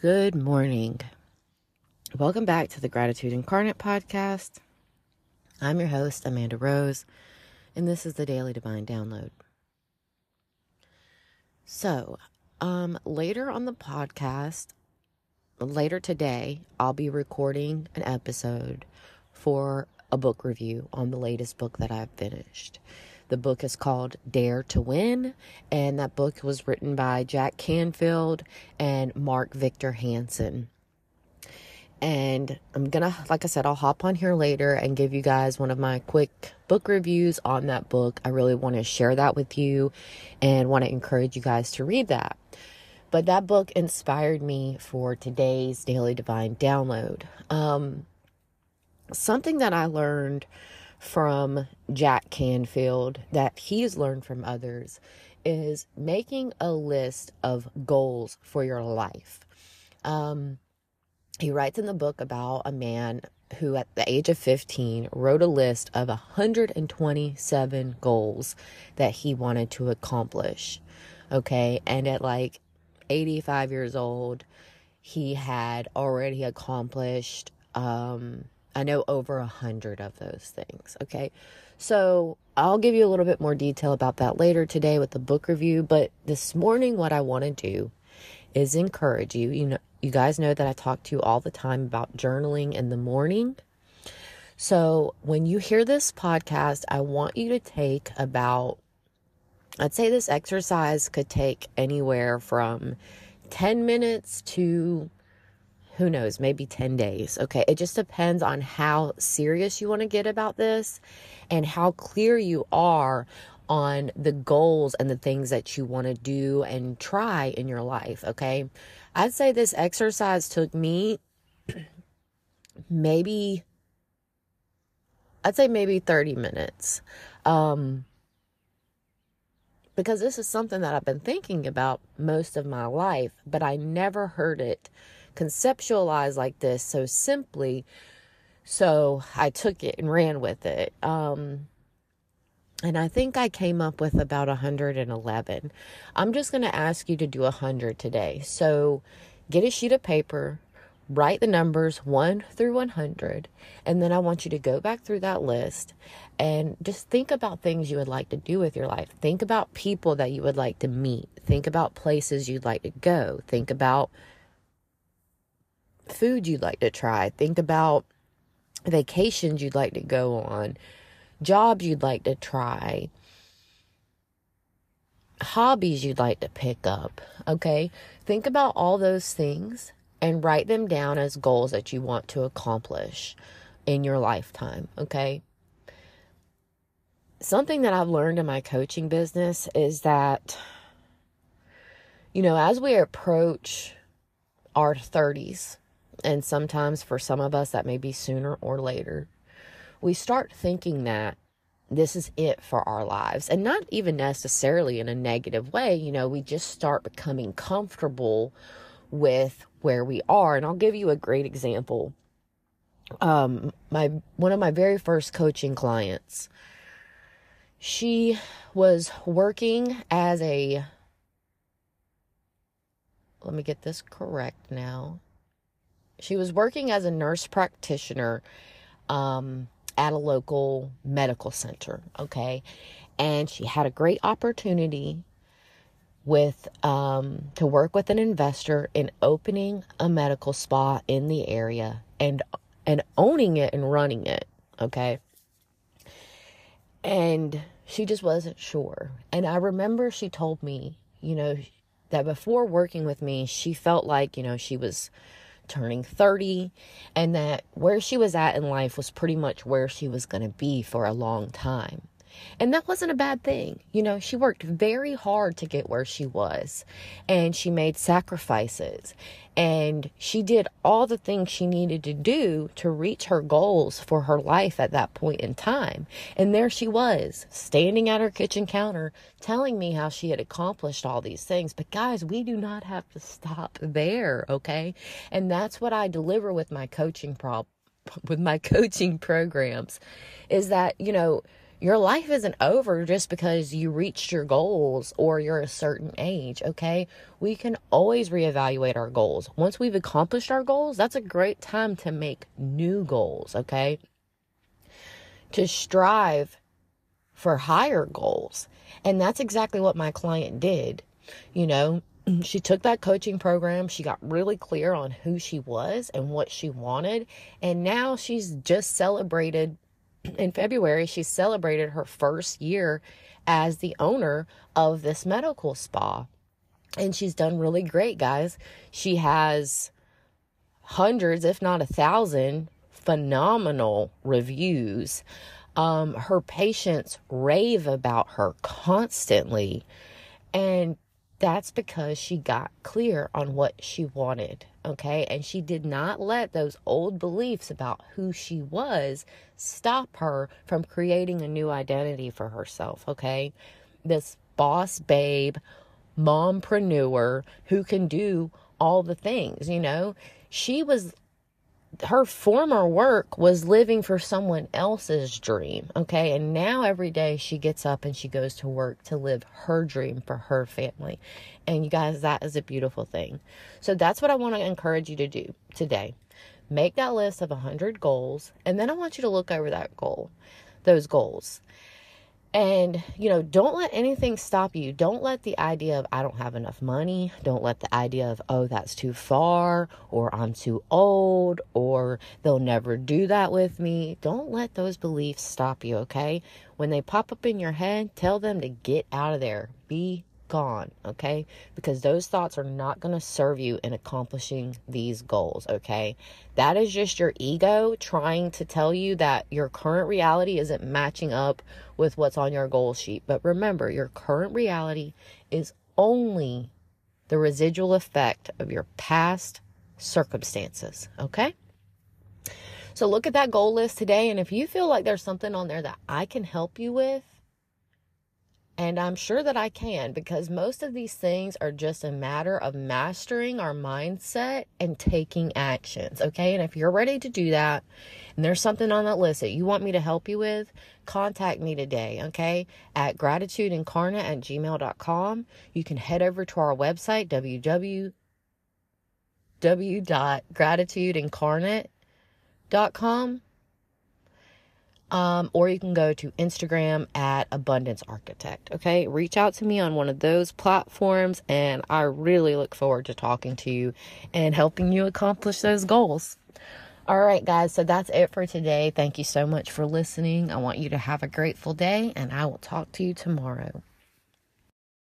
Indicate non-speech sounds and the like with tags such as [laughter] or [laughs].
Good morning. Welcome back to the Gratitude Incarnate podcast. I'm your host, Amanda Rose, and this is the Daily Divine Download. So, um, later on the podcast, later today, I'll be recording an episode for a book review on the latest book that I've finished. The book is called Dare to Win, and that book was written by Jack Canfield and Mark Victor Hansen. And I'm gonna, like I said, I'll hop on here later and give you guys one of my quick book reviews on that book. I really want to share that with you and want to encourage you guys to read that. But that book inspired me for today's daily divine download. Um, something that I learned from Jack Canfield that he's learned from others is making a list of goals for your life. Um, he writes in the book about a man who, at the age of 15, wrote a list of 127 goals that he wanted to accomplish. Okay. And at like 85 years old, he had already accomplished um, I know over a hundred of those things. Okay. So I'll give you a little bit more detail about that later today with the book review. But this morning, what I want to do is encourage you. You know, you guys know that I talk to you all the time about journaling in the morning. So when you hear this podcast, I want you to take about, I'd say this exercise could take anywhere from 10 minutes to who knows, maybe 10 days. Okay. It just depends on how serious you want to get about this and how clear you are on the goals and the things that you want to do and try in your life. Okay. I'd say this exercise took me [clears throat] maybe, I'd say maybe 30 minutes. Um, because this is something that I've been thinking about most of my life, but I never heard it conceptualized like this so simply. So I took it and ran with it. Um, and I think I came up with about 111. I'm just going to ask you to do 100 today. So get a sheet of paper, write the numbers 1 through 100, and then I want you to go back through that list and just think about things you would like to do with your life. Think about people that you would like to meet. Think about places you'd like to go. Think about food you'd like to try. Think about vacations you'd like to go on, jobs you'd like to try, hobbies you'd like to pick up. Okay. Think about all those things and write them down as goals that you want to accomplish in your lifetime. Okay. Something that I've learned in my coaching business is that, you know, as we approach our 30s, and sometimes for some of us, that may be sooner or later. We start thinking that this is it for our lives, and not even necessarily in a negative way. You know, we just start becoming comfortable with where we are. And I'll give you a great example. Um, my one of my very first coaching clients, she was working as a let me get this correct now she was working as a nurse practitioner um, at a local medical center. Okay. And she had a great opportunity with um, to work with an investor in opening a medical spa in the area and and owning it and running it okay and she just wasn't sure and i remember she told me you know that before working with me she felt like you know she was turning 30 and that where she was at in life was pretty much where she was going to be for a long time. And that wasn't a bad thing. You know, she worked very hard to get where she was and she made sacrifices and she did all the things she needed to do to reach her goals for her life at that point in time. And there she was, standing at her kitchen counter, telling me how she had accomplished all these things. But guys, we do not have to stop there, okay? And that's what I deliver with my coaching prop [laughs] with my coaching programs is that, you know, your life isn't over just because you reached your goals or you're a certain age, okay? We can always reevaluate our goals. Once we've accomplished our goals, that's a great time to make new goals, okay? To strive for higher goals. And that's exactly what my client did. You know, [clears throat] she took that coaching program, she got really clear on who she was and what she wanted, and now she's just celebrated in February, she celebrated her first year as the owner of this medical spa. And she's done really great, guys. She has hundreds, if not a thousand, phenomenal reviews. Um, her patients rave about her constantly. And that's because she got clear on what she wanted, okay? And she did not let those old beliefs about who she was stop her from creating a new identity for herself, okay? This boss babe, mompreneur who can do all the things, you know? She was her former work was living for someone else's dream, okay? And now every day she gets up and she goes to work to live her dream for her family. And you guys, that is a beautiful thing. So that's what I want to encourage you to do today. Make that list of 100 goals, and then I want you to look over that goal, those goals. And, you know, don't let anything stop you. Don't let the idea of, I don't have enough money. Don't let the idea of, oh, that's too far, or I'm too old, or they'll never do that with me. Don't let those beliefs stop you, okay? When they pop up in your head, tell them to get out of there. Be gone, okay? Because those thoughts are not going to serve you in accomplishing these goals, okay? That is just your ego trying to tell you that your current reality isn't matching up with what's on your goal sheet. But remember, your current reality is only the residual effect of your past circumstances, okay? So look at that goal list today, and if you feel like there's something on there that I can help you with, and I'm sure that I can because most of these things are just a matter of mastering our mindset and taking actions. Okay. And if you're ready to do that and there's something on that list that you want me to help you with, contact me today. Okay. At gratitudeincarnate at gmail.com. You can head over to our website, www.gratitudeincarnate.com um, or you can go to Instagram at Abundance Architect. Okay, reach out to me on one of those platforms, and I really look forward to talking to you and helping you accomplish those goals. All right, guys, so that's it for today. Thank you so much for listening. I want you to have a grateful day, and I will talk to you tomorrow.